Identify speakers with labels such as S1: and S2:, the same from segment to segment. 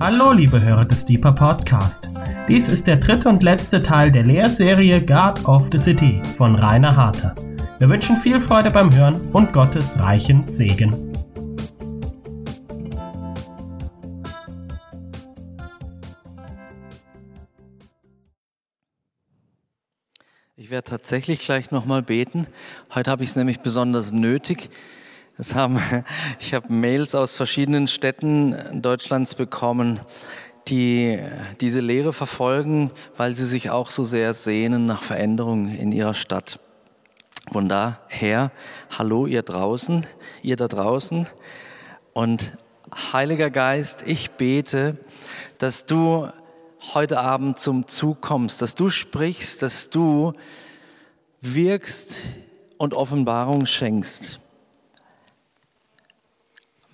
S1: Hallo, liebe Hörer des Deeper Podcast. Dies ist der dritte und letzte Teil der Lehrserie God of the City von Rainer Harter. Wir wünschen viel Freude beim Hören und Gottes reichen Segen.
S2: Ich werde tatsächlich gleich nochmal beten. Heute habe ich es nämlich besonders nötig. Es haben, ich habe Mails aus verschiedenen Städten Deutschlands bekommen, die diese Lehre verfolgen, weil sie sich auch so sehr sehnen nach Veränderungen in ihrer Stadt. Von daher, hallo ihr draußen, ihr da draußen. Und Heiliger Geist, ich bete, dass du heute Abend zum Zug kommst, dass du sprichst, dass du wirkst und Offenbarung schenkst.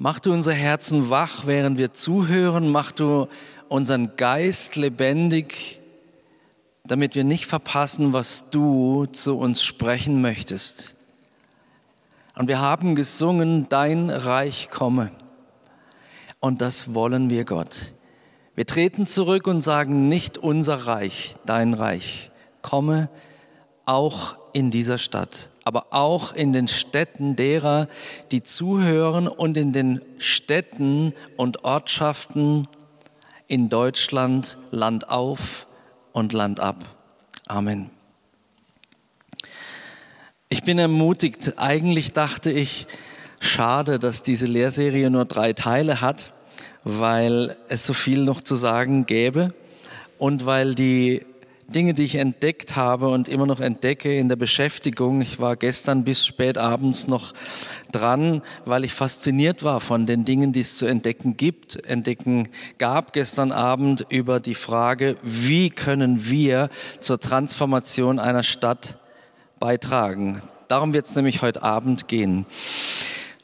S2: Mach du unser Herzen wach, während wir zuhören. Mach du unseren Geist lebendig, damit wir nicht verpassen, was du zu uns sprechen möchtest. Und wir haben gesungen, dein Reich komme. Und das wollen wir, Gott. Wir treten zurück und sagen, nicht unser Reich, dein Reich. Komme auch in dieser Stadt, aber auch in den Städten derer, die zuhören und in den Städten und Ortschaften in Deutschland Land auf und Land ab. Amen. Ich bin ermutigt. Eigentlich dachte ich, schade, dass diese Lehrserie nur drei Teile hat, weil es so viel noch zu sagen gäbe und weil die Dinge, die ich entdeckt habe und immer noch entdecke in der Beschäftigung. Ich war gestern bis spät abends noch dran, weil ich fasziniert war von den Dingen, die es zu entdecken gibt, entdecken gab gestern Abend über die Frage, wie können wir zur Transformation einer Stadt beitragen. Darum wird es nämlich heute Abend gehen.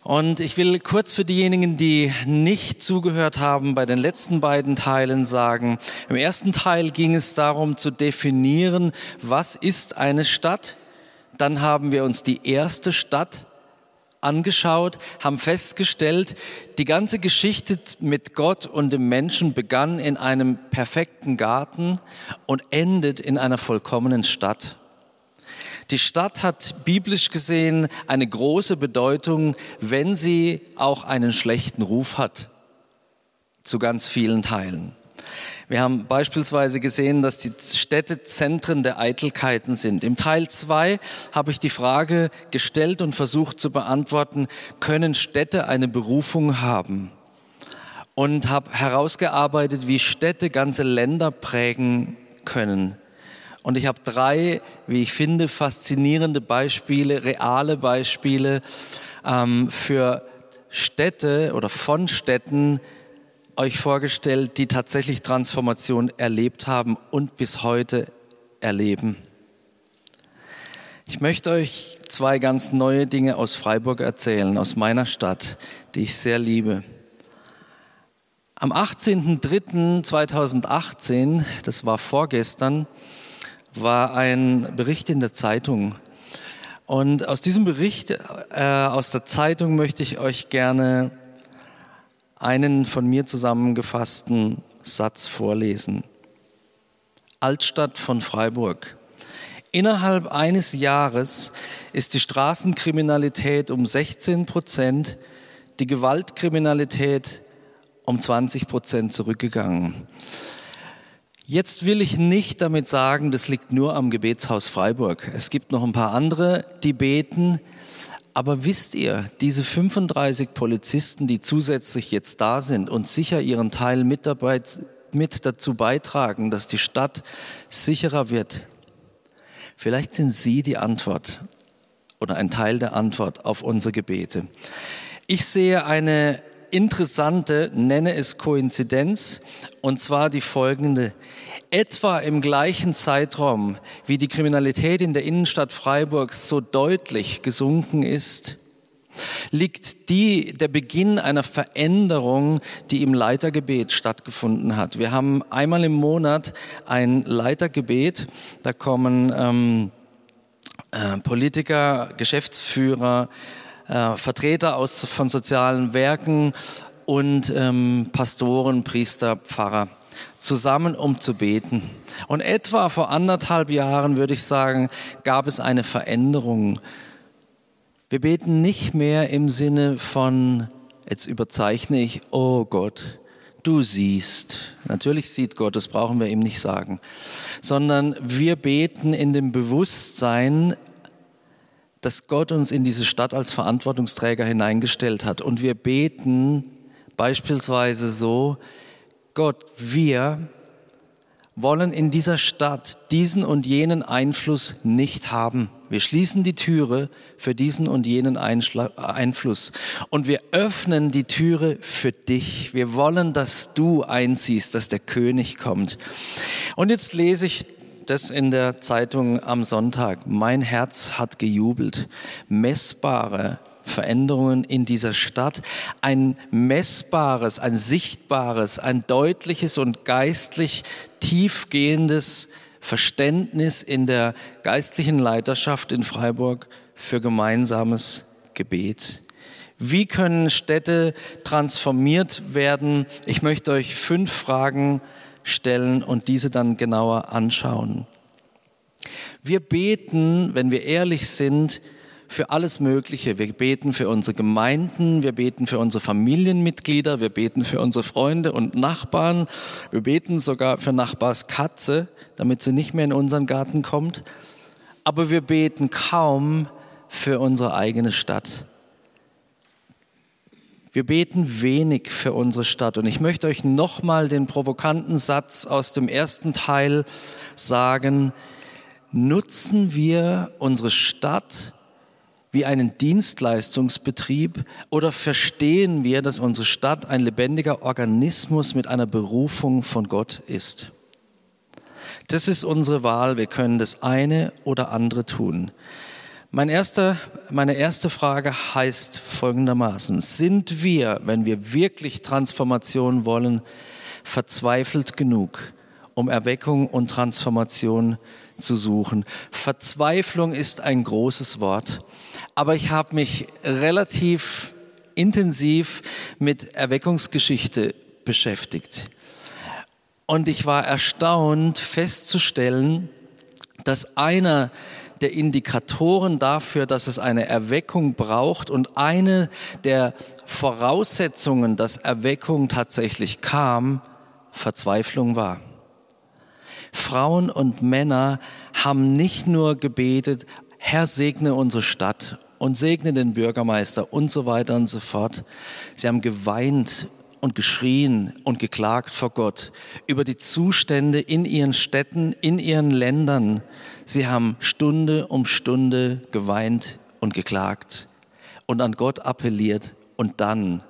S2: Und ich will kurz für diejenigen, die nicht zugehört haben, bei den letzten beiden Teilen sagen, im ersten Teil ging es darum zu definieren, was ist eine Stadt. Dann haben wir uns die erste Stadt angeschaut, haben festgestellt, die ganze Geschichte mit Gott und dem Menschen begann in einem perfekten Garten und endet in einer vollkommenen Stadt. Die Stadt hat biblisch gesehen eine große Bedeutung, wenn sie auch einen schlechten Ruf hat, zu ganz vielen Teilen. Wir haben beispielsweise gesehen, dass die Städte Zentren der Eitelkeiten sind. Im Teil zwei habe ich die Frage gestellt und versucht zu beantworten, können Städte eine Berufung haben? Und habe herausgearbeitet, wie Städte ganze Länder prägen können. Und ich habe drei, wie ich finde, faszinierende Beispiele, reale Beispiele ähm, für Städte oder von Städten euch vorgestellt, die tatsächlich Transformation erlebt haben und bis heute erleben. Ich möchte euch zwei ganz neue Dinge aus Freiburg erzählen, aus meiner Stadt, die ich sehr liebe. Am 18.03.2018, das war vorgestern, war ein Bericht in der Zeitung. Und aus diesem Bericht äh, aus der Zeitung möchte ich euch gerne einen von mir zusammengefassten Satz vorlesen. Altstadt von Freiburg. Innerhalb eines Jahres ist die Straßenkriminalität um 16 Prozent, die Gewaltkriminalität um 20 Prozent zurückgegangen. Jetzt will ich nicht damit sagen, das liegt nur am Gebetshaus Freiburg. Es gibt noch ein paar andere, die beten. Aber wisst ihr, diese 35 Polizisten, die zusätzlich jetzt da sind und sicher ihren Teil mit, dabei, mit dazu beitragen, dass die Stadt sicherer wird, vielleicht sind sie die Antwort oder ein Teil der Antwort auf unsere Gebete. Ich sehe eine interessante, nenne es Koinzidenz, und zwar die folgende. Etwa im gleichen Zeitraum, wie die Kriminalität in der Innenstadt Freiburgs so deutlich gesunken ist, liegt die, der Beginn einer Veränderung, die im Leitergebet stattgefunden hat. Wir haben einmal im Monat ein Leitergebet, da kommen ähm, äh, Politiker, Geschäftsführer, äh, Vertreter aus, von sozialen Werken und ähm, Pastoren, Priester, Pfarrer zusammen, um zu beten. Und etwa vor anderthalb Jahren, würde ich sagen, gab es eine Veränderung. Wir beten nicht mehr im Sinne von, jetzt überzeichne ich, oh Gott, du siehst. Natürlich sieht Gott, das brauchen wir ihm nicht sagen. Sondern wir beten in dem Bewusstsein, dass Gott uns in diese Stadt als Verantwortungsträger hineingestellt hat. Und wir beten beispielsweise so, Gott, wir wollen in dieser Stadt diesen und jenen Einfluss nicht haben. Wir schließen die Türe für diesen und jenen Einfluss und wir öffnen die Türe für dich. Wir wollen, dass du einziehst, dass der König kommt. Und jetzt lese ich das in der Zeitung am Sonntag. Mein Herz hat gejubelt. Messbare Veränderungen in dieser Stadt. Ein messbares, ein sichtbares, ein deutliches und geistlich tiefgehendes Verständnis in der geistlichen Leiterschaft in Freiburg für gemeinsames Gebet. Wie können Städte transformiert werden? Ich möchte euch fünf Fragen stellen und diese dann genauer anschauen. Wir beten, wenn wir ehrlich sind, für alles Mögliche. Wir beten für unsere Gemeinden, wir beten für unsere Familienmitglieder, wir beten für unsere Freunde und Nachbarn, wir beten sogar für Nachbars Katze, damit sie nicht mehr in unseren Garten kommt. Aber wir beten kaum für unsere eigene Stadt. Wir beten wenig für unsere Stadt. Und ich möchte euch nochmal den provokanten Satz aus dem ersten Teil sagen. Nutzen wir unsere Stadt wie einen Dienstleistungsbetrieb oder verstehen wir, dass unsere Stadt ein lebendiger Organismus mit einer Berufung von Gott ist? Das ist unsere Wahl. Wir können das eine oder andere tun. Mein erster, meine erste Frage heißt folgendermaßen, sind wir, wenn wir wirklich Transformation wollen, verzweifelt genug, um Erweckung und Transformation zu suchen? Verzweiflung ist ein großes Wort aber ich habe mich relativ intensiv mit Erweckungsgeschichte beschäftigt. Und ich war erstaunt festzustellen, dass einer der Indikatoren dafür, dass es eine Erweckung braucht und eine der Voraussetzungen, dass Erweckung tatsächlich kam, Verzweiflung war. Frauen und Männer haben nicht nur gebetet, Herr segne unsere Stadt und segne den Bürgermeister und so weiter und so fort. Sie haben geweint und geschrien und geklagt vor Gott über die Zustände in ihren Städten, in ihren Ländern. Sie haben Stunde um Stunde geweint und geklagt und an Gott appelliert und dann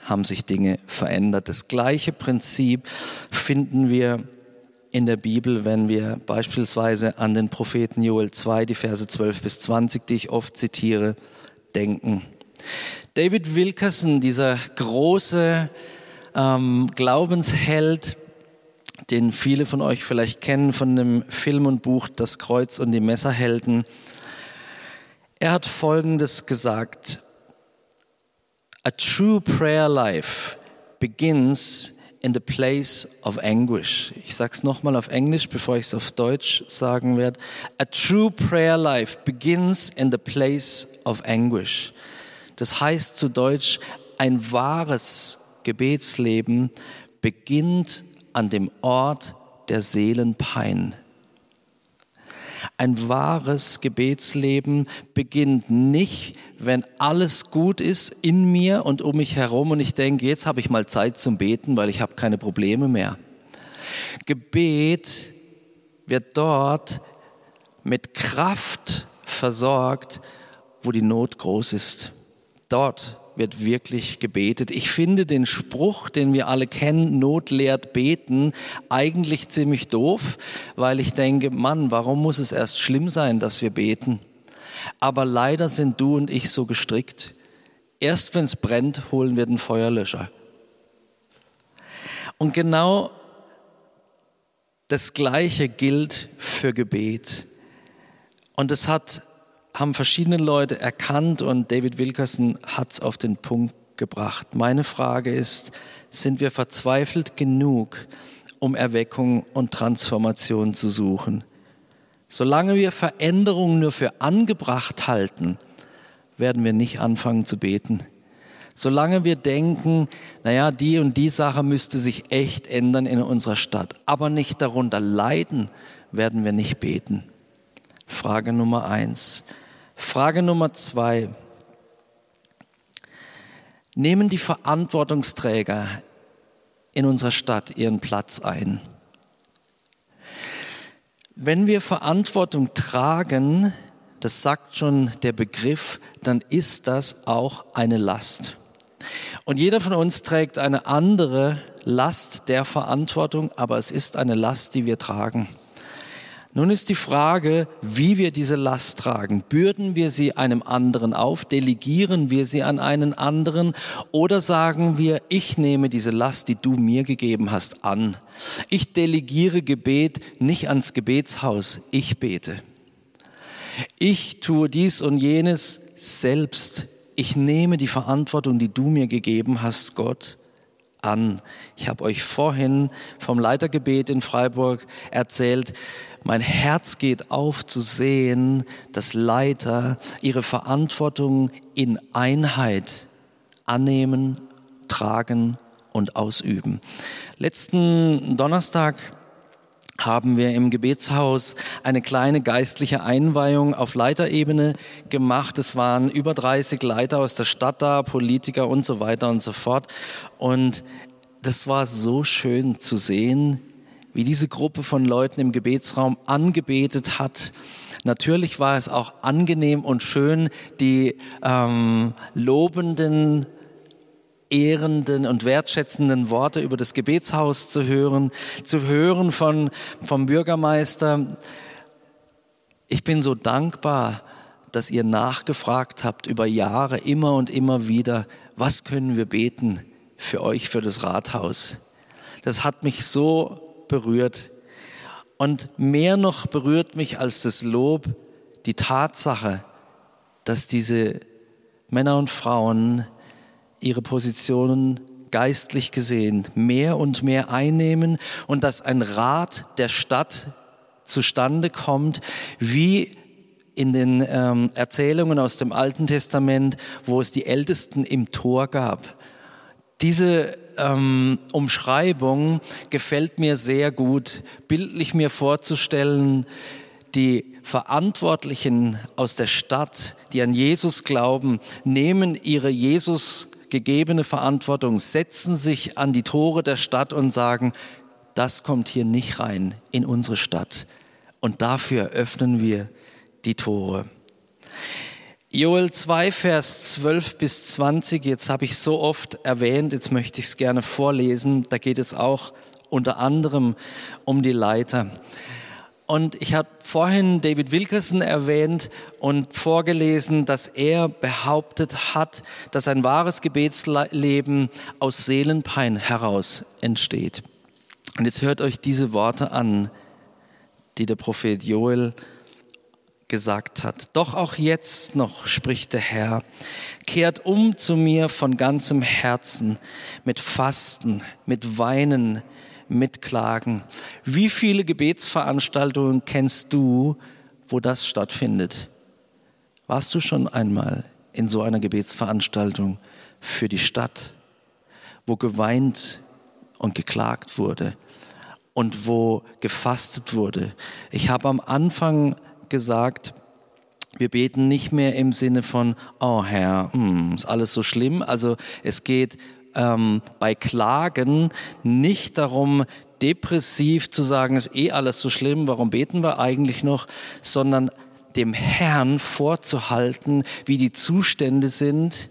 S2: haben sich Dinge verändert. Das gleiche Prinzip finden wir in der Bibel, wenn wir beispielsweise an den Propheten Joel 2, die Verse 12 bis 20, die ich oft zitiere, denken. David Wilkerson, dieser große ähm, Glaubensheld, den viele von euch vielleicht kennen von dem Film und Buch Das Kreuz und die Messerhelden, er hat Folgendes gesagt. A true prayer life begins in the place of anguish. Ich sage es nochmal auf Englisch, bevor ich es auf Deutsch sagen werde. A true prayer life begins in the place of anguish. Das heißt zu Deutsch, ein wahres Gebetsleben beginnt an dem Ort der Seelenpein. Ein wahres Gebetsleben beginnt nicht, wenn alles gut ist in mir und um mich herum und ich denke, jetzt habe ich mal Zeit zum Beten, weil ich habe keine Probleme mehr. Gebet wird dort mit Kraft versorgt, wo die Not groß ist. Dort wird wirklich gebetet. Ich finde den Spruch, den wir alle kennen, Not lehrt beten, eigentlich ziemlich doof, weil ich denke, Mann, warum muss es erst schlimm sein, dass wir beten? Aber leider sind du und ich so gestrickt. Erst wenn es brennt, holen wir den Feuerlöscher. Und genau das Gleiche gilt für Gebet. Und es hat haben verschiedene Leute erkannt und David Wilkerson hat es auf den Punkt gebracht. Meine Frage ist, sind wir verzweifelt genug, um Erweckung und Transformation zu suchen? Solange wir Veränderungen nur für angebracht halten, werden wir nicht anfangen zu beten. Solange wir denken, naja, die und die Sache müsste sich echt ändern in unserer Stadt, aber nicht darunter leiden, werden wir nicht beten. Frage Nummer eins. Frage Nummer zwei. Nehmen die Verantwortungsträger in unserer Stadt ihren Platz ein? Wenn wir Verantwortung tragen, das sagt schon der Begriff, dann ist das auch eine Last. Und jeder von uns trägt eine andere Last der Verantwortung, aber es ist eine Last, die wir tragen. Nun ist die Frage, wie wir diese Last tragen. Bürden wir sie einem anderen auf? Delegieren wir sie an einen anderen? Oder sagen wir, ich nehme diese Last, die du mir gegeben hast, an? Ich delegiere Gebet nicht ans Gebetshaus, ich bete. Ich tue dies und jenes selbst. Ich nehme die Verantwortung, die du mir gegeben hast, Gott, an. Ich habe euch vorhin vom Leitergebet in Freiburg erzählt, mein Herz geht auf zu sehen, dass Leiter ihre Verantwortung in Einheit annehmen, tragen und ausüben. Letzten Donnerstag haben wir im Gebetshaus eine kleine geistliche Einweihung auf Leiterebene gemacht. Es waren über 30 Leiter aus der Stadt da, Politiker und so weiter und so fort. Und das war so schön zu sehen, wie diese Gruppe von Leuten im Gebetsraum angebetet hat. Natürlich war es auch angenehm und schön, die ähm, lobenden, ehrenden und wertschätzenden Worte über das Gebetshaus zu hören, zu hören von, vom Bürgermeister. Ich bin so dankbar, dass ihr nachgefragt habt über Jahre immer und immer wieder, was können wir beten für euch, für das Rathaus. Das hat mich so berührt. Und mehr noch berührt mich als das Lob die Tatsache, dass diese Männer und Frauen ihre Positionen geistlich gesehen mehr und mehr einnehmen und dass ein Rat der Stadt zustande kommt, wie in den ähm, Erzählungen aus dem Alten Testament, wo es die Ältesten im Tor gab. Diese ähm, Umschreibung gefällt mir sehr gut, bildlich mir vorzustellen, die Verantwortlichen aus der Stadt, die an Jesus glauben, nehmen ihre Jesus gegebene Verantwortung, setzen sich an die Tore der Stadt und sagen, das kommt hier nicht rein in unsere Stadt. Und dafür öffnen wir die Tore. Joel 2, Vers 12 bis 20, jetzt habe ich so oft erwähnt, jetzt möchte ich es gerne vorlesen. Da geht es auch unter anderem um die Leiter. Und ich habe vorhin David Wilkerson erwähnt und vorgelesen, dass er behauptet hat, dass ein wahres Gebetsleben aus Seelenpein heraus entsteht. Und jetzt hört euch diese Worte an, die der Prophet Joel gesagt hat. Doch auch jetzt noch, spricht der Herr, kehrt um zu mir von ganzem Herzen, mit Fasten, mit Weinen, mit Klagen. Wie viele Gebetsveranstaltungen kennst du, wo das stattfindet? Warst du schon einmal in so einer Gebetsveranstaltung für die Stadt, wo geweint und geklagt wurde und wo gefastet wurde? Ich habe am Anfang gesagt, wir beten nicht mehr im Sinne von, oh Herr, hm, ist alles so schlimm. Also es geht ähm, bei Klagen nicht darum, depressiv zu sagen, ist eh alles so schlimm, warum beten wir eigentlich noch, sondern dem Herrn vorzuhalten, wie die Zustände sind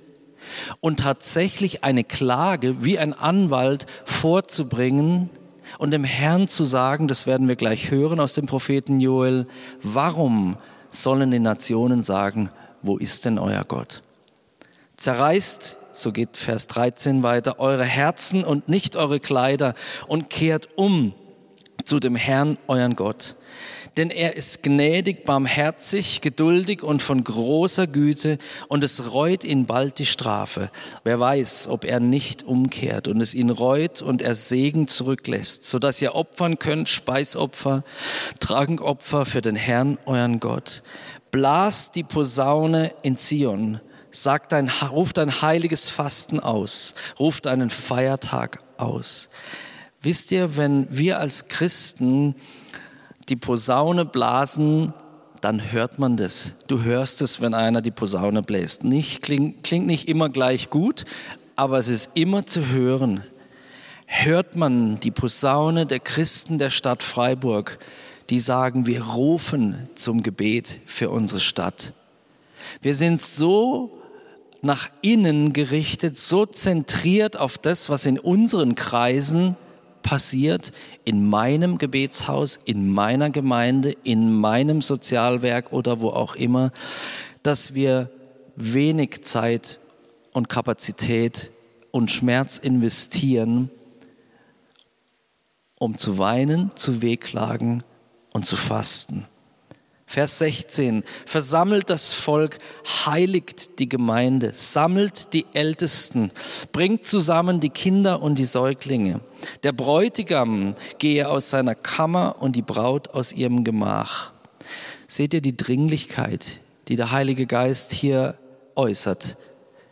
S2: und tatsächlich eine Klage wie ein Anwalt vorzubringen, und dem Herrn zu sagen, das werden wir gleich hören aus dem Propheten Joel, warum sollen die Nationen sagen, wo ist denn euer Gott? Zerreißt, so geht Vers 13 weiter, eure Herzen und nicht eure Kleider und kehrt um zu dem Herrn, euren Gott. Denn er ist gnädig, barmherzig, geduldig und von großer Güte und es reut ihn bald die Strafe. Wer weiß, ob er nicht umkehrt und es ihn reut und er Segen zurücklässt, so dass ihr opfern könnt, Speisopfer, Tragenopfer für den Herrn, euren Gott. Blas die Posaune in Zion, sagt ein, ruft ein heiliges Fasten aus, ruft einen Feiertag aus. Wisst ihr, wenn wir als Christen die Posaune blasen, dann hört man das. Du hörst es, wenn einer die Posaune bläst. Nicht, klingt, klingt nicht immer gleich gut, aber es ist immer zu hören. Hört man die Posaune der Christen der Stadt Freiburg, die sagen, wir rufen zum Gebet für unsere Stadt. Wir sind so nach innen gerichtet, so zentriert auf das, was in unseren Kreisen passiert, in meinem Gebetshaus, in meiner Gemeinde, in meinem Sozialwerk oder wo auch immer, dass wir wenig Zeit und Kapazität und Schmerz investieren, um zu weinen, zu wehklagen und zu fasten. Vers 16. Versammelt das Volk, heiligt die Gemeinde, sammelt die Ältesten, bringt zusammen die Kinder und die Säuglinge. Der Bräutigam gehe aus seiner Kammer und die Braut aus ihrem Gemach. Seht ihr die Dringlichkeit, die der Heilige Geist hier äußert?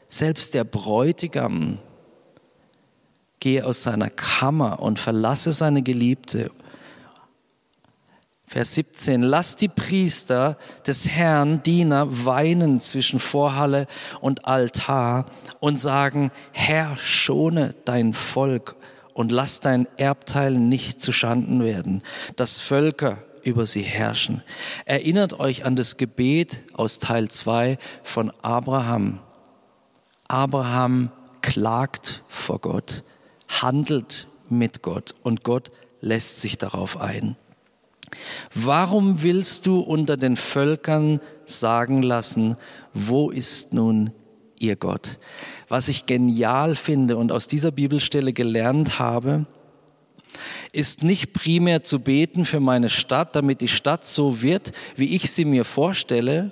S2: Selbst der Bräutigam gehe aus seiner Kammer und verlasse seine Geliebte Vers 17, lasst die Priester des Herrn, Diener, weinen zwischen Vorhalle und Altar und sagen, Herr, schone dein Volk und lass dein Erbteil nicht zu Schanden werden, dass Völker über sie herrschen. Erinnert euch an das Gebet aus Teil 2 von Abraham. Abraham klagt vor Gott, handelt mit Gott und Gott lässt sich darauf ein. Warum willst du unter den Völkern sagen lassen, wo ist nun ihr Gott? Was ich genial finde und aus dieser Bibelstelle gelernt habe, ist nicht primär zu beten für meine Stadt, damit die Stadt so wird, wie ich sie mir vorstelle,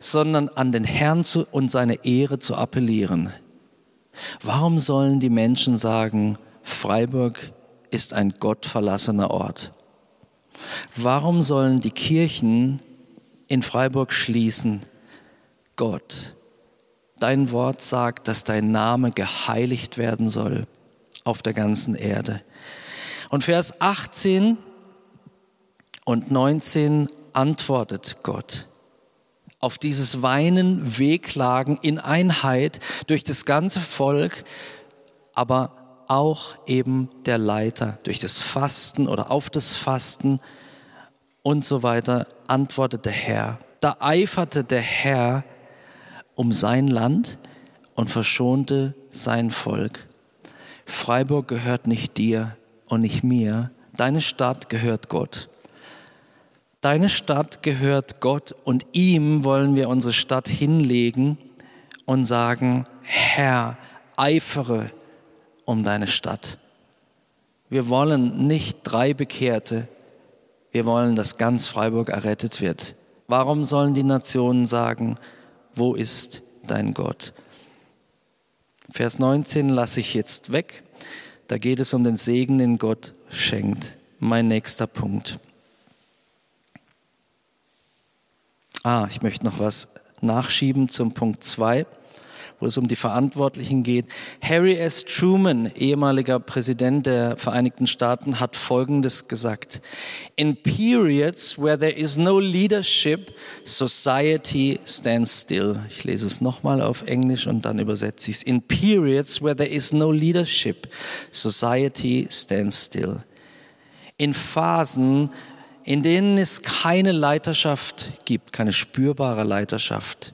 S2: sondern an den Herrn zu, und seine Ehre zu appellieren. Warum sollen die Menschen sagen, Freiburg ist ein gottverlassener Ort? Warum sollen die Kirchen in Freiburg schließen? Gott, dein Wort sagt, dass dein Name geheiligt werden soll auf der ganzen Erde. Und Vers 18 und 19 antwortet Gott auf dieses Weinen, Wehklagen in Einheit durch das ganze Volk, aber auch eben der Leiter durch das Fasten oder auf das Fasten und so weiter, antwortete der Herr. Da eiferte der Herr um sein Land und verschonte sein Volk. Freiburg gehört nicht dir und nicht mir, deine Stadt gehört Gott. Deine Stadt gehört Gott und ihm wollen wir unsere Stadt hinlegen und sagen, Herr, eifere um deine Stadt. Wir wollen nicht drei Bekehrte, wir wollen, dass ganz Freiburg errettet wird. Warum sollen die Nationen sagen, wo ist dein Gott? Vers 19 lasse ich jetzt weg. Da geht es um den Segen, den Gott schenkt. Mein nächster Punkt. Ah, ich möchte noch was nachschieben zum Punkt 2 wo es um die Verantwortlichen geht. Harry S. Truman, ehemaliger Präsident der Vereinigten Staaten, hat Folgendes gesagt. In periods where there is no leadership, society stands still. Ich lese es nochmal auf Englisch und dann übersetze ich es. In periods where there is no leadership, society stands still. In Phasen, in denen es keine Leiterschaft gibt, keine spürbare Leiterschaft,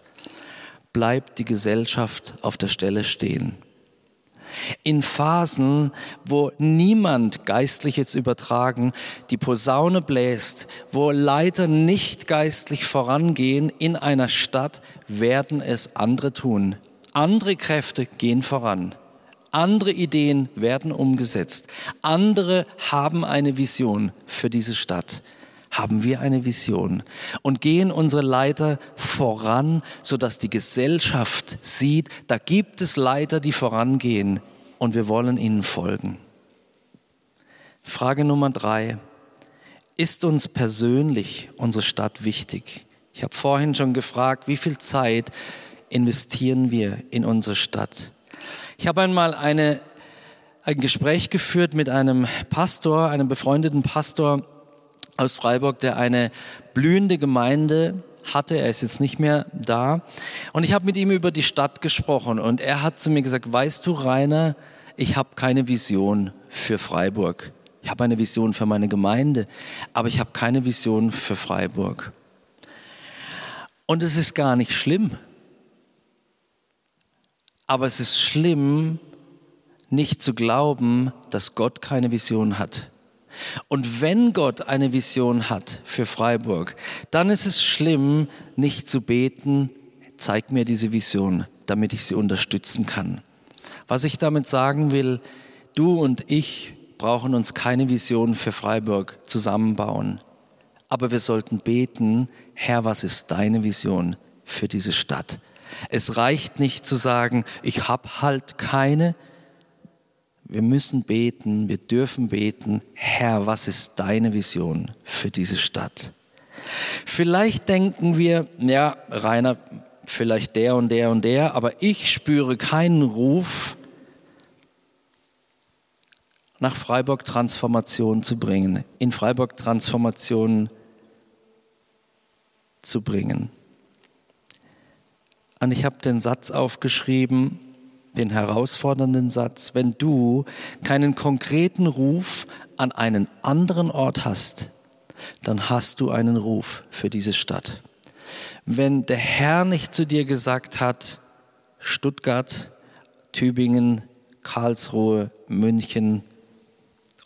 S2: bleibt die Gesellschaft auf der Stelle stehen. In Phasen, wo niemand geistlich jetzt übertragen die Posaune bläst, wo Leiter nicht geistlich vorangehen in einer Stadt, werden es andere tun. Andere Kräfte gehen voran. Andere Ideen werden umgesetzt. Andere haben eine Vision für diese Stadt. Haben wir eine Vision und gehen unsere Leiter voran, sodass die Gesellschaft sieht, da gibt es Leiter, die vorangehen und wir wollen ihnen folgen. Frage Nummer drei. Ist uns persönlich unsere Stadt wichtig? Ich habe vorhin schon gefragt, wie viel Zeit investieren wir in unsere Stadt? Ich habe einmal eine, ein Gespräch geführt mit einem Pastor, einem befreundeten Pastor aus Freiburg, der eine blühende Gemeinde hatte. Er ist jetzt nicht mehr da. Und ich habe mit ihm über die Stadt gesprochen und er hat zu mir gesagt, weißt du, Rainer, ich habe keine Vision für Freiburg. Ich habe eine Vision für meine Gemeinde, aber ich habe keine Vision für Freiburg. Und es ist gar nicht schlimm. Aber es ist schlimm, nicht zu glauben, dass Gott keine Vision hat. Und wenn Gott eine Vision hat für Freiburg, dann ist es schlimm, nicht zu beten, zeig mir diese Vision, damit ich sie unterstützen kann. Was ich damit sagen will, du und ich brauchen uns keine Vision für Freiburg zusammenbauen. Aber wir sollten beten, Herr, was ist deine Vision für diese Stadt? Es reicht nicht zu sagen, ich habe halt keine. Wir müssen beten, wir dürfen beten, Herr, was ist deine Vision für diese Stadt? Vielleicht denken wir, ja, Rainer, vielleicht der und der und der, aber ich spüre keinen Ruf nach Freiburg Transformation zu bringen, in Freiburg Transformation zu bringen. Und ich habe den Satz aufgeschrieben, den herausfordernden Satz, wenn du keinen konkreten Ruf an einen anderen Ort hast, dann hast du einen Ruf für diese Stadt. Wenn der Herr nicht zu dir gesagt hat, Stuttgart, Tübingen, Karlsruhe, München,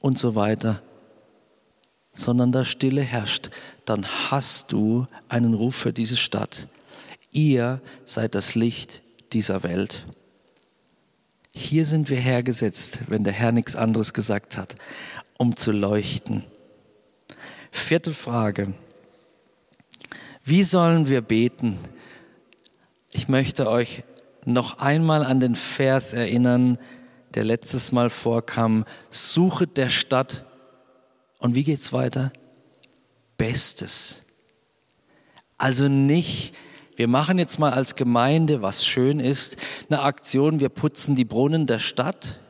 S2: und so weiter, sondern da Stille herrscht, dann hast du einen Ruf für diese Stadt. Ihr seid das Licht dieser Welt. Hier sind wir hergesetzt, wenn der Herr nichts anderes gesagt hat, um zu leuchten. Vierte Frage. Wie sollen wir beten? Ich möchte euch noch einmal an den Vers erinnern, der letztes Mal vorkam, suchet der Stadt. Und wie geht's weiter? Bestes. Also nicht, wir machen jetzt mal als Gemeinde, was schön ist, eine Aktion, wir putzen die Brunnen der Stadt.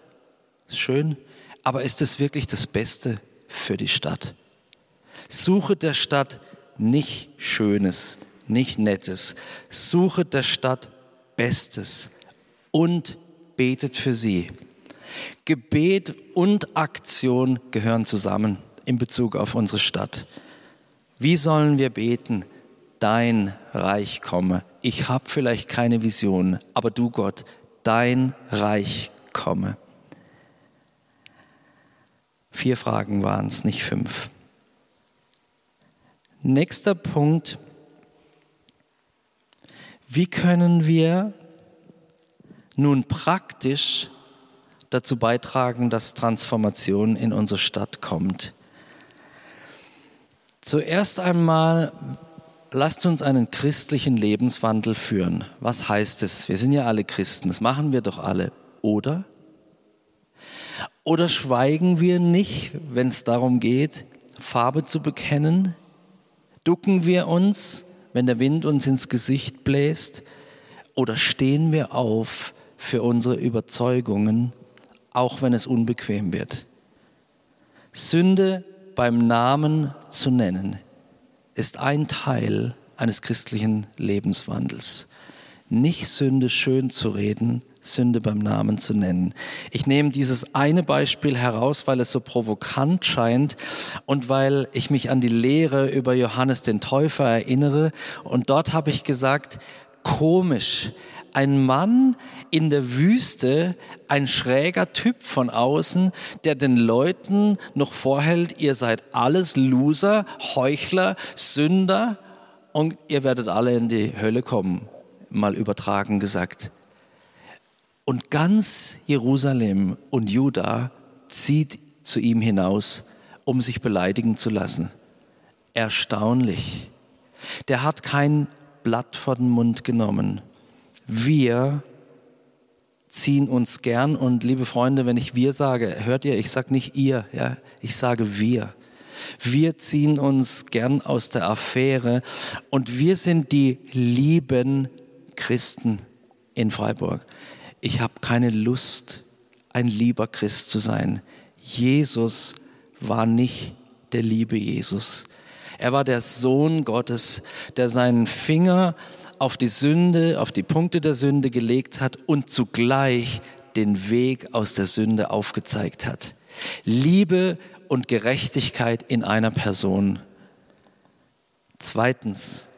S2: Schön. Aber ist es wirklich das Beste für die Stadt? Suche der Stadt nicht Schönes, nicht Nettes. Suche der Stadt Bestes und betet für sie. Gebet und Aktion gehören zusammen in Bezug auf unsere Stadt. Wie sollen wir beten? Dein Reich komme. Ich habe vielleicht keine Vision, aber du Gott, dein Reich komme. Vier Fragen waren es, nicht fünf. Nächster Punkt. Wie können wir nun praktisch dazu beitragen, dass Transformation in unsere Stadt kommt. Zuerst einmal lasst uns einen christlichen Lebenswandel führen. Was heißt es? Wir sind ja alle Christen, das machen wir doch alle, oder? Oder schweigen wir nicht, wenn es darum geht, Farbe zu bekennen? Ducken wir uns, wenn der Wind uns ins Gesicht bläst? Oder stehen wir auf für unsere Überzeugungen auch wenn es unbequem wird. Sünde beim Namen zu nennen, ist ein Teil eines christlichen Lebenswandels. Nicht Sünde schön zu reden, Sünde beim Namen zu nennen. Ich nehme dieses eine Beispiel heraus, weil es so provokant scheint und weil ich mich an die Lehre über Johannes den Täufer erinnere. Und dort habe ich gesagt, komisch, ein Mann in der Wüste, ein schräger Typ von außen, der den Leuten noch vorhält, ihr seid alles Loser, Heuchler, Sünder und ihr werdet alle in die Hölle kommen, mal übertragen gesagt. Und ganz Jerusalem und Juda zieht zu ihm hinaus, um sich beleidigen zu lassen. Erstaunlich. Der hat kein Blatt vor den Mund genommen. Wir ziehen uns gern und liebe Freunde, wenn ich wir sage, hört ihr, ich sage nicht ihr, ja, ich sage wir. Wir ziehen uns gern aus der Affäre und wir sind die lieben Christen in Freiburg. Ich habe keine Lust, ein lieber Christ zu sein. Jesus war nicht der liebe Jesus. Er war der Sohn Gottes, der seinen Finger auf die Sünde, auf die Punkte der Sünde gelegt hat und zugleich den Weg aus der Sünde aufgezeigt hat. Liebe und Gerechtigkeit in einer Person. Zweitens,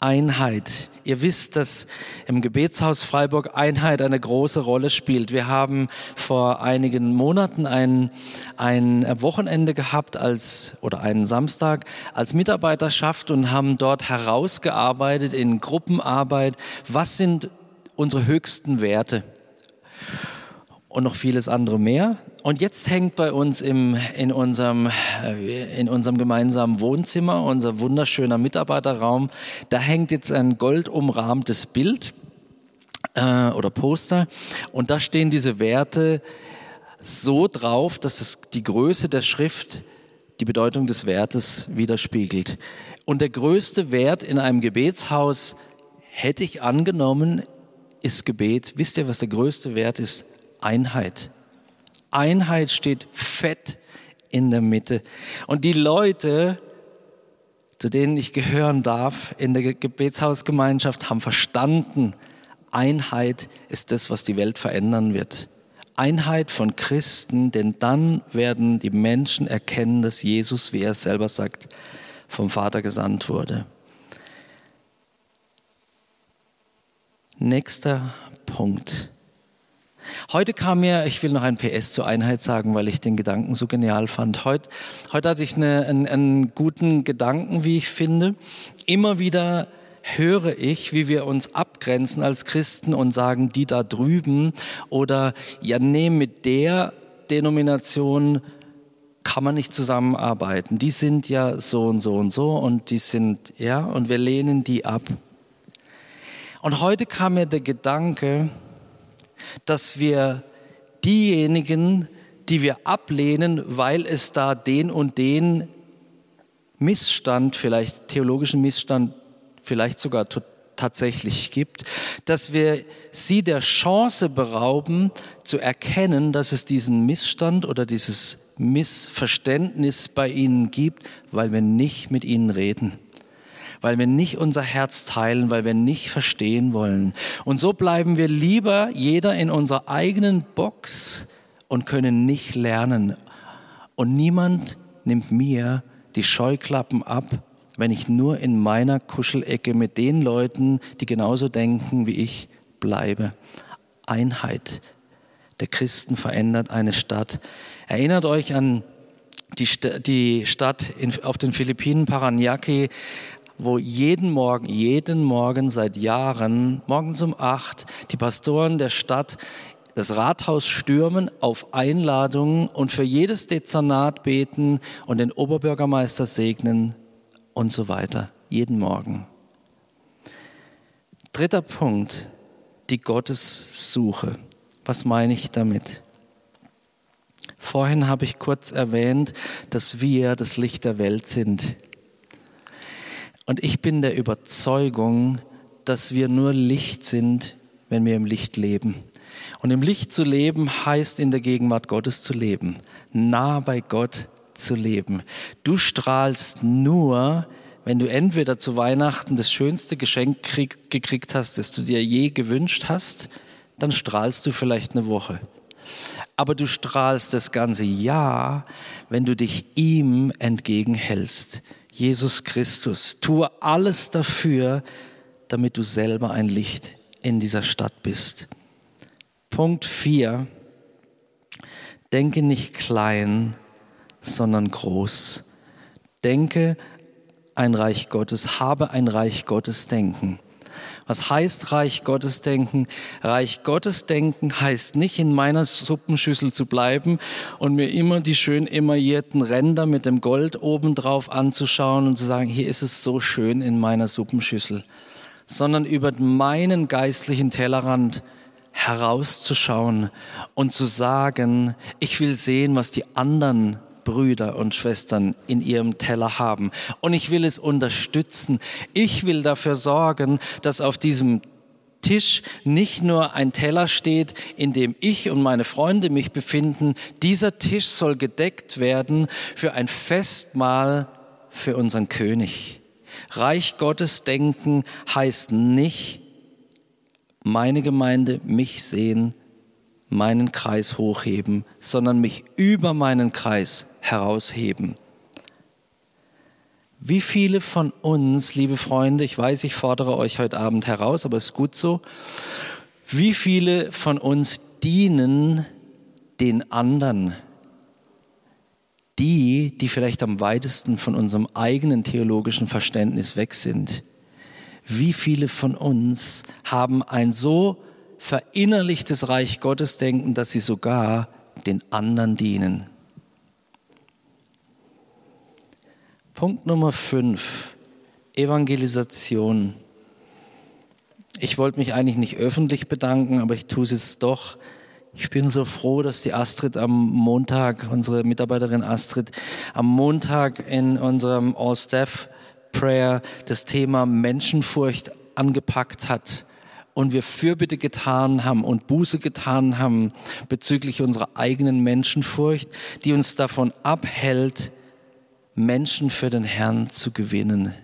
S2: Einheit. Ihr wisst, dass im Gebetshaus Freiburg Einheit eine große Rolle spielt. Wir haben vor einigen Monaten ein, ein Wochenende gehabt als, oder einen Samstag als Mitarbeiterschaft und haben dort herausgearbeitet in Gruppenarbeit, was sind unsere höchsten Werte und noch vieles andere mehr. Und jetzt hängt bei uns im, in, unserem, äh, in unserem gemeinsamen Wohnzimmer, unser wunderschöner Mitarbeiterraum, da hängt jetzt ein goldumrahmtes Bild äh, oder Poster und da stehen diese Werte so drauf, dass es die Größe der Schrift die Bedeutung des Wertes widerspiegelt. Und der größte Wert in einem Gebetshaus, hätte ich angenommen, ist Gebet. Wisst ihr, was der größte Wert ist? Einheit. Einheit steht fett in der Mitte. Und die Leute, zu denen ich gehören darf in der Gebetshausgemeinschaft, haben verstanden, Einheit ist das, was die Welt verändern wird. Einheit von Christen, denn dann werden die Menschen erkennen, dass Jesus, wie er selber sagt, vom Vater gesandt wurde. Nächster Punkt. Heute kam mir, ich will noch ein PS zur Einheit sagen, weil ich den Gedanken so genial fand. Heute, heute hatte ich eine, einen, einen guten Gedanken, wie ich finde. Immer wieder höre ich, wie wir uns abgrenzen als Christen und sagen, die da drüben oder ja, nee, mit der Denomination kann man nicht zusammenarbeiten. Die sind ja so und so und so und die sind, ja, und wir lehnen die ab. Und heute kam mir der Gedanke, dass wir diejenigen, die wir ablehnen, weil es da den und den Missstand, vielleicht theologischen Missstand, vielleicht sogar tatsächlich gibt, dass wir sie der Chance berauben, zu erkennen, dass es diesen Missstand oder dieses Missverständnis bei ihnen gibt, weil wir nicht mit ihnen reden weil wir nicht unser Herz teilen, weil wir nicht verstehen wollen. Und so bleiben wir lieber jeder in unserer eigenen Box und können nicht lernen. Und niemand nimmt mir die Scheuklappen ab, wenn ich nur in meiner Kuschelecke mit den Leuten, die genauso denken wie ich, bleibe. Einheit der Christen verändert eine Stadt. Erinnert euch an die, St die Stadt auf den Philippinen, Paranaque, wo jeden Morgen, jeden Morgen seit Jahren, morgens um acht, die Pastoren der Stadt das Rathaus stürmen auf Einladungen und für jedes Dezernat beten und den Oberbürgermeister segnen und so weiter. Jeden Morgen. Dritter Punkt, die Gottessuche. Was meine ich damit? Vorhin habe ich kurz erwähnt, dass wir das Licht der Welt sind. Und ich bin der Überzeugung, dass wir nur Licht sind, wenn wir im Licht leben. Und im Licht zu leben heißt in der Gegenwart Gottes zu leben, nah bei Gott zu leben. Du strahlst nur, wenn du entweder zu Weihnachten das schönste Geschenk krieg, gekriegt hast, das du dir je gewünscht hast, dann strahlst du vielleicht eine Woche. Aber du strahlst das ganze Jahr, wenn du dich ihm entgegenhältst. Jesus Christus. Tue alles dafür, damit du selber ein Licht in dieser Stadt bist. Punkt 4. Denke nicht klein, sondern groß. Denke ein Reich Gottes, habe ein Reich Gottes denken. Was heißt Reich Gottes denken? Reich Gottes denken heißt nicht in meiner Suppenschüssel zu bleiben und mir immer die schön emaillierten Ränder mit dem Gold obendrauf anzuschauen und zu sagen, hier ist es so schön in meiner Suppenschüssel, sondern über meinen geistlichen Tellerrand herauszuschauen und zu sagen, ich will sehen, was die anderen Brüder und Schwestern in ihrem Teller haben. Und ich will es unterstützen. Ich will dafür sorgen, dass auf diesem Tisch nicht nur ein Teller steht, in dem ich und meine Freunde mich befinden. Dieser Tisch soll gedeckt werden für ein Festmahl für unseren König. Reich Gottes denken heißt nicht, meine Gemeinde, mich sehen, meinen Kreis hochheben, sondern mich über meinen Kreis herausheben. Wie viele von uns, liebe Freunde, ich weiß, ich fordere euch heute Abend heraus, aber es ist gut so, wie viele von uns dienen den anderen? Die, die vielleicht am weitesten von unserem eigenen theologischen Verständnis weg sind. Wie viele von uns haben ein so verinnerlichtes Reich Gottes denken, dass sie sogar den anderen dienen? Punkt Nummer 5, Evangelisation. Ich wollte mich eigentlich nicht öffentlich bedanken, aber ich tue es jetzt doch. Ich bin so froh, dass die Astrid am Montag, unsere Mitarbeiterin Astrid, am Montag in unserem All-Staff-Prayer das Thema Menschenfurcht angepackt hat und wir Fürbitte getan haben und Buße getan haben bezüglich unserer eigenen Menschenfurcht, die uns davon abhält, Menschen für den Herrn zu gewinnen.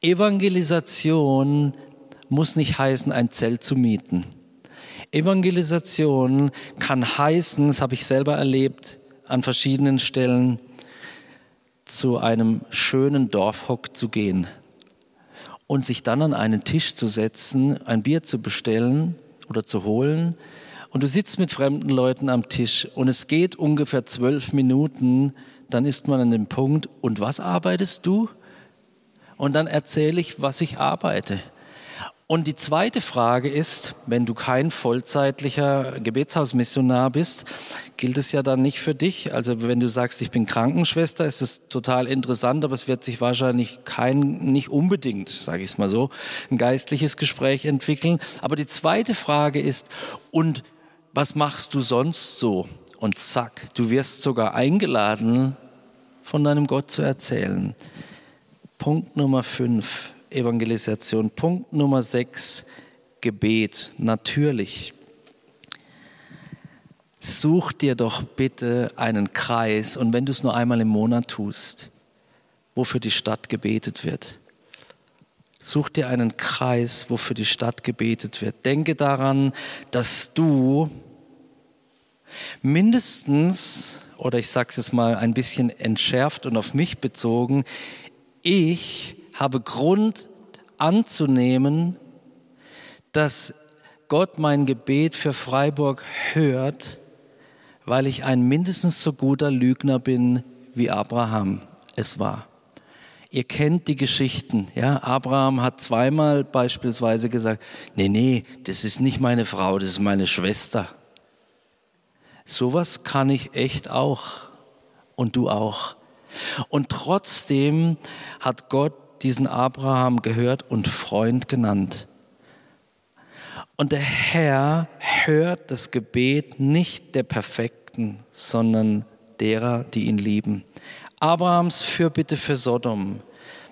S2: Evangelisation muss nicht heißen, ein Zelt zu mieten. Evangelisation kann heißen, das habe ich selber erlebt an verschiedenen Stellen, zu einem schönen Dorfhock zu gehen und sich dann an einen Tisch zu setzen, ein Bier zu bestellen oder zu holen. Und du sitzt mit fremden Leuten am Tisch und es geht ungefähr zwölf Minuten, dann ist man an dem Punkt, und was arbeitest du? Und dann erzähle ich, was ich arbeite. Und die zweite Frage ist, wenn du kein vollzeitlicher Gebetshausmissionar bist, gilt es ja dann nicht für dich. Also wenn du sagst, ich bin Krankenschwester, ist es total interessant, aber es wird sich wahrscheinlich kein, nicht unbedingt, sage ich es mal so, ein geistliches Gespräch entwickeln. Aber die zweite Frage ist, und was machst du sonst so? Und zack, du wirst sogar eingeladen, von deinem Gott zu erzählen. Punkt Nummer fünf, Evangelisation. Punkt Nummer sechs, Gebet, natürlich. Such dir doch bitte einen Kreis und wenn du es nur einmal im Monat tust, wo für die Stadt gebetet wird. Such dir einen Kreis, wo für die Stadt gebetet wird. Denke daran, dass du mindestens, oder ich sage es jetzt mal ein bisschen entschärft und auf mich bezogen, ich habe Grund anzunehmen, dass Gott mein Gebet für Freiburg hört, weil ich ein mindestens so guter Lügner bin, wie Abraham es war. Ihr kennt die Geschichten, ja? Abraham hat zweimal beispielsweise gesagt, nee, nee, das ist nicht meine Frau, das ist meine Schwester. Sowas kann ich echt auch und du auch. Und trotzdem hat Gott diesen Abraham gehört und Freund genannt. Und der Herr hört das Gebet nicht der Perfekten, sondern derer, die ihn lieben. Abrahams Fürbitte für Sodom.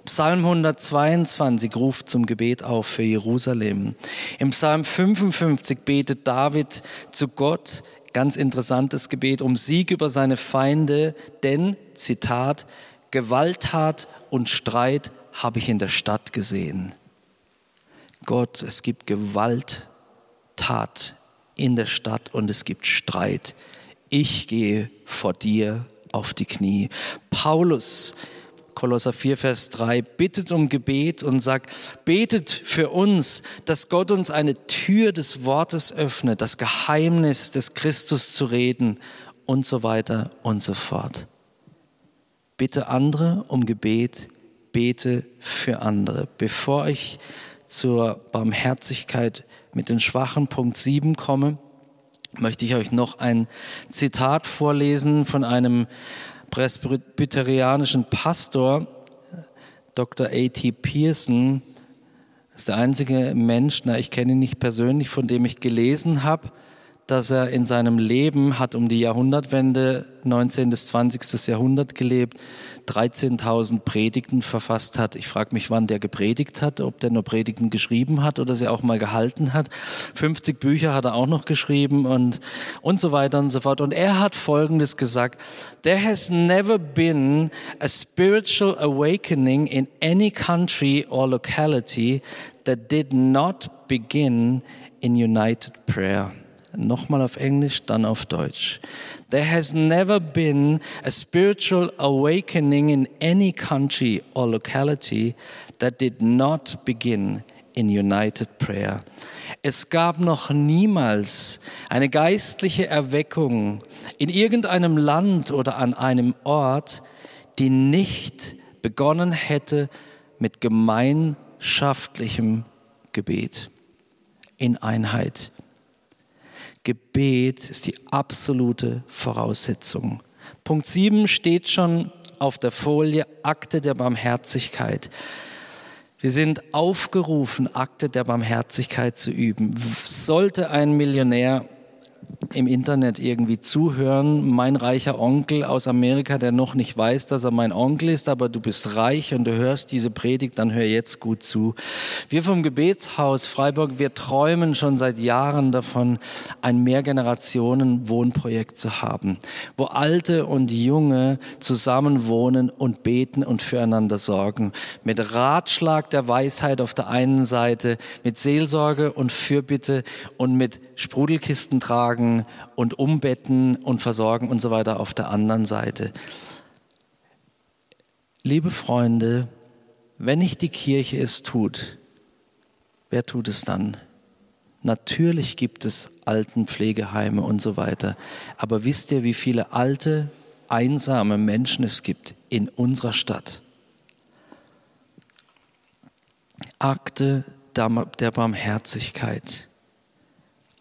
S2: Psalm 122 ruft zum Gebet auf für Jerusalem. Im Psalm 55 betet David zu Gott, Ganz interessantes Gebet um Sieg über seine Feinde, denn, Zitat, Gewalttat und Streit habe ich in der Stadt gesehen. Gott, es gibt Gewalttat in der Stadt und es gibt Streit. Ich gehe vor dir auf die Knie. Paulus Kolosser 4, Vers 3, bittet um Gebet und sagt, betet für uns, dass Gott uns eine Tür des Wortes öffnet, das Geheimnis des Christus zu reden und so weiter und so fort. Bitte andere um Gebet, bete für andere. Bevor ich zur Barmherzigkeit mit den Schwachen Punkt 7 komme, möchte ich euch noch ein Zitat vorlesen von einem presbyterianischen Pastor, Dr. A.T. Pearson. Ist der einzige Mensch, na, ich kenne ihn nicht persönlich, von dem ich gelesen habe, dass er in seinem Leben hat um die Jahrhundertwende 19. bis 20. Jahrhundert gelebt, 13.000 Predigten verfasst hat. Ich frage mich, wann der gepredigt hat, ob der nur Predigten geschrieben hat oder sie auch mal gehalten hat. 50 Bücher hat er auch noch geschrieben und, und so weiter und so fort. Und er hat Folgendes gesagt. There has never been a spiritual awakening in any country or locality that did not begin in united prayer. Nochmal auf Englisch, dann auf Deutsch. There has never been a spiritual awakening in any country or locality that did not begin in united prayer. Es gab noch niemals eine geistliche Erweckung in irgendeinem Land oder an einem Ort, die nicht begonnen hätte mit gemeinschaftlichem Gebet in Einheit. Gebet ist die absolute Voraussetzung. Punkt 7 steht schon auf der Folie, Akte der Barmherzigkeit. Wir sind aufgerufen, Akte der Barmherzigkeit zu üben. Sollte ein Millionär im Internet irgendwie zuhören. Mein reicher Onkel aus Amerika, der noch nicht weiß, dass er mein Onkel ist, aber du bist reich und du hörst diese Predigt, dann hör jetzt gut zu. Wir vom Gebetshaus Freiburg, wir träumen schon seit Jahren davon, ein Mehrgenerationen-Wohnprojekt zu haben, wo Alte und Junge zusammen wohnen und beten und füreinander sorgen. Mit Ratschlag der Weisheit auf der einen Seite, mit Seelsorge und Fürbitte und mit Sprudelkisten tragen und umbetten und versorgen und so weiter auf der anderen Seite. Liebe Freunde, wenn nicht die Kirche es tut, wer tut es dann? Natürlich gibt es Altenpflegeheime und so weiter. Aber wisst ihr, wie viele alte, einsame Menschen es gibt in unserer Stadt? Akte der Barmherzigkeit.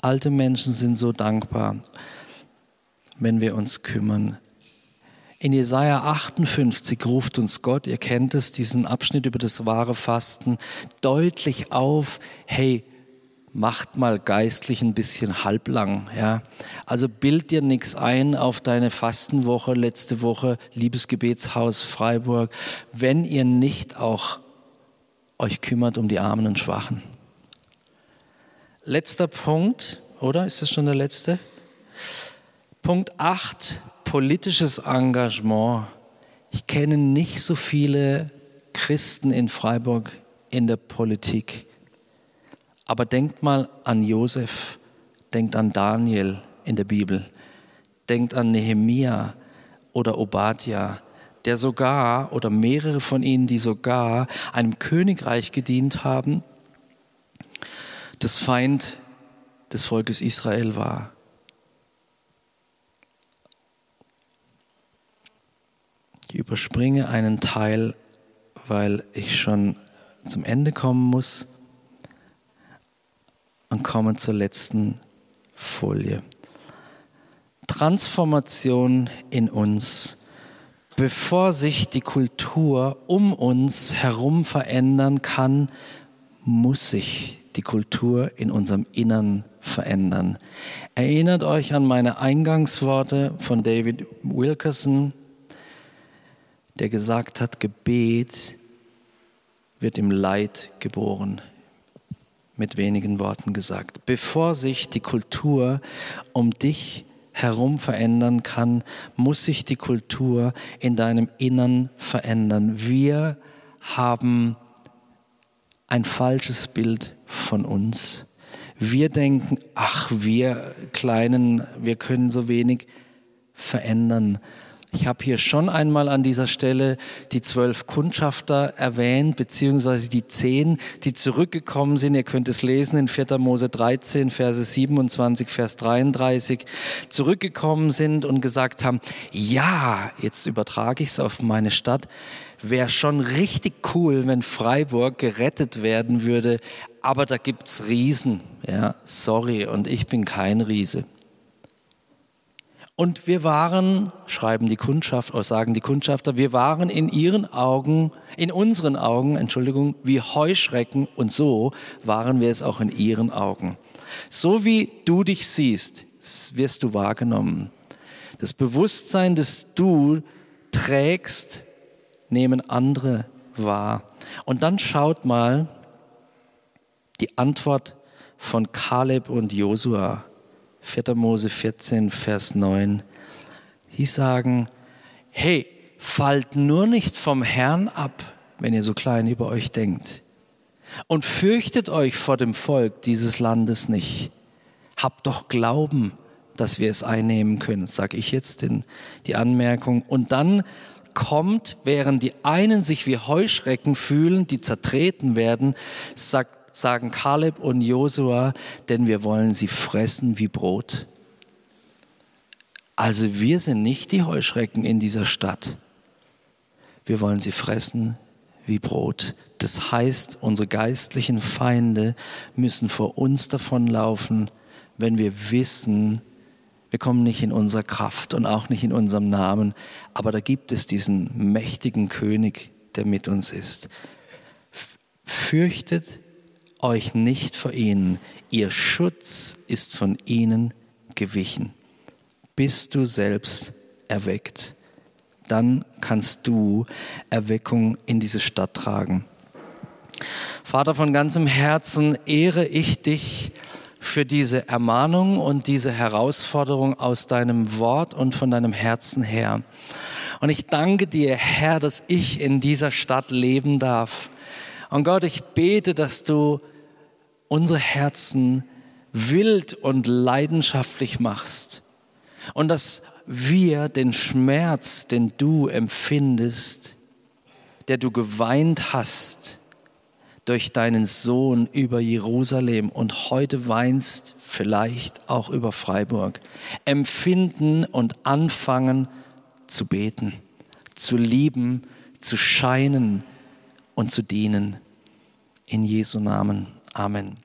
S2: Alte Menschen sind so dankbar, wenn wir uns kümmern. In Jesaja 58 ruft uns Gott, ihr kennt es, diesen Abschnitt über das wahre Fasten, deutlich auf, hey, macht mal geistlich ein bisschen halblang, ja. Also bild dir nichts ein auf deine Fastenwoche letzte Woche, Liebesgebetshaus Freiburg, wenn ihr nicht auch euch kümmert um die Armen und Schwachen. Letzter Punkt, oder? Ist das schon der letzte? Punkt 8, politisches Engagement. Ich kenne nicht so viele Christen in Freiburg in der Politik. Aber denkt mal an Josef, denkt an Daniel in der Bibel, denkt an Nehemia oder Obadja, der sogar oder mehrere von ihnen, die sogar einem Königreich gedient haben das Feind des Volkes Israel war. Ich überspringe einen Teil, weil ich schon zum Ende kommen muss und komme zur letzten Folie. Transformation in uns. Bevor sich die Kultur um uns herum verändern kann, muss sich die Kultur in unserem Innern verändern. Erinnert euch an meine Eingangsworte von David Wilkerson, der gesagt hat, Gebet wird im Leid geboren. Mit wenigen Worten gesagt. Bevor sich die Kultur um dich herum verändern kann, muss sich die Kultur in deinem Innern verändern. Wir haben ein falsches Bild von uns. Wir denken, ach, wir Kleinen, wir können so wenig verändern. Ich habe hier schon einmal an dieser Stelle die zwölf Kundschafter erwähnt, beziehungsweise die zehn, die zurückgekommen sind. Ihr könnt es lesen in 4. Mose 13, Verse 27, Vers 33, zurückgekommen sind und gesagt haben, ja, jetzt übertrage ich es auf meine Stadt, wäre schon richtig cool, wenn Freiburg gerettet werden würde, aber da gibt's Riesen. Ja, sorry, und ich bin kein Riese. Und wir waren, schreiben die Kundschaft, oder sagen die Kundschafter, wir waren in ihren Augen, in unseren Augen, Entschuldigung, wie Heuschrecken und so waren wir es auch in ihren Augen. So wie du dich siehst, wirst du wahrgenommen. Das Bewusstsein, das du trägst, nehmen andere wahr. Und dann schaut mal die Antwort von Kaleb und Josua. 4. Mose 14, Vers 9. Die sagen, hey, fallt nur nicht vom Herrn ab, wenn ihr so klein über euch denkt. Und fürchtet euch vor dem Volk dieses Landes nicht. Habt doch Glauben, dass wir es einnehmen können, sage ich jetzt in die Anmerkung. Und dann kommt, während die einen sich wie Heuschrecken fühlen, die zertreten werden, sagt sagen Kaleb und Josua, denn wir wollen sie fressen wie Brot. Also wir sind nicht die Heuschrecken in dieser Stadt. Wir wollen sie fressen wie Brot. Das heißt, unsere geistlichen Feinde müssen vor uns davonlaufen, wenn wir wissen, wir kommen nicht in unserer Kraft und auch nicht in unserem Namen, aber da gibt es diesen mächtigen König, der mit uns ist. Fürchtet euch nicht vor ihnen, ihr Schutz ist von ihnen gewichen. Bist du selbst erweckt, dann kannst du Erweckung in diese Stadt tragen. Vater, von ganzem Herzen ehre ich dich für diese Ermahnung und diese Herausforderung aus deinem Wort und von deinem Herzen her. Und ich danke dir, Herr, dass ich in dieser Stadt leben darf. Und Gott, ich bete, dass du unsere Herzen wild und leidenschaftlich machst und dass wir den Schmerz, den du empfindest, der du geweint hast durch deinen Sohn über Jerusalem und heute weinst vielleicht auch über Freiburg, empfinden und anfangen zu beten, zu lieben, zu scheinen und zu dienen. In Jesu Namen. Amen.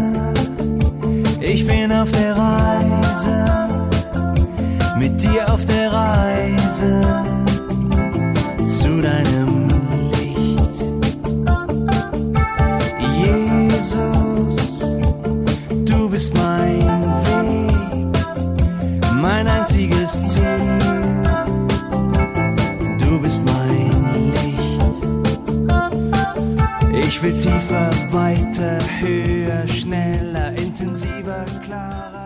S3: ich bin auf der Reise, mit dir auf der Reise. Zu deinem Ich will tiefer, weiter, höher, schneller, intensiver, klarer.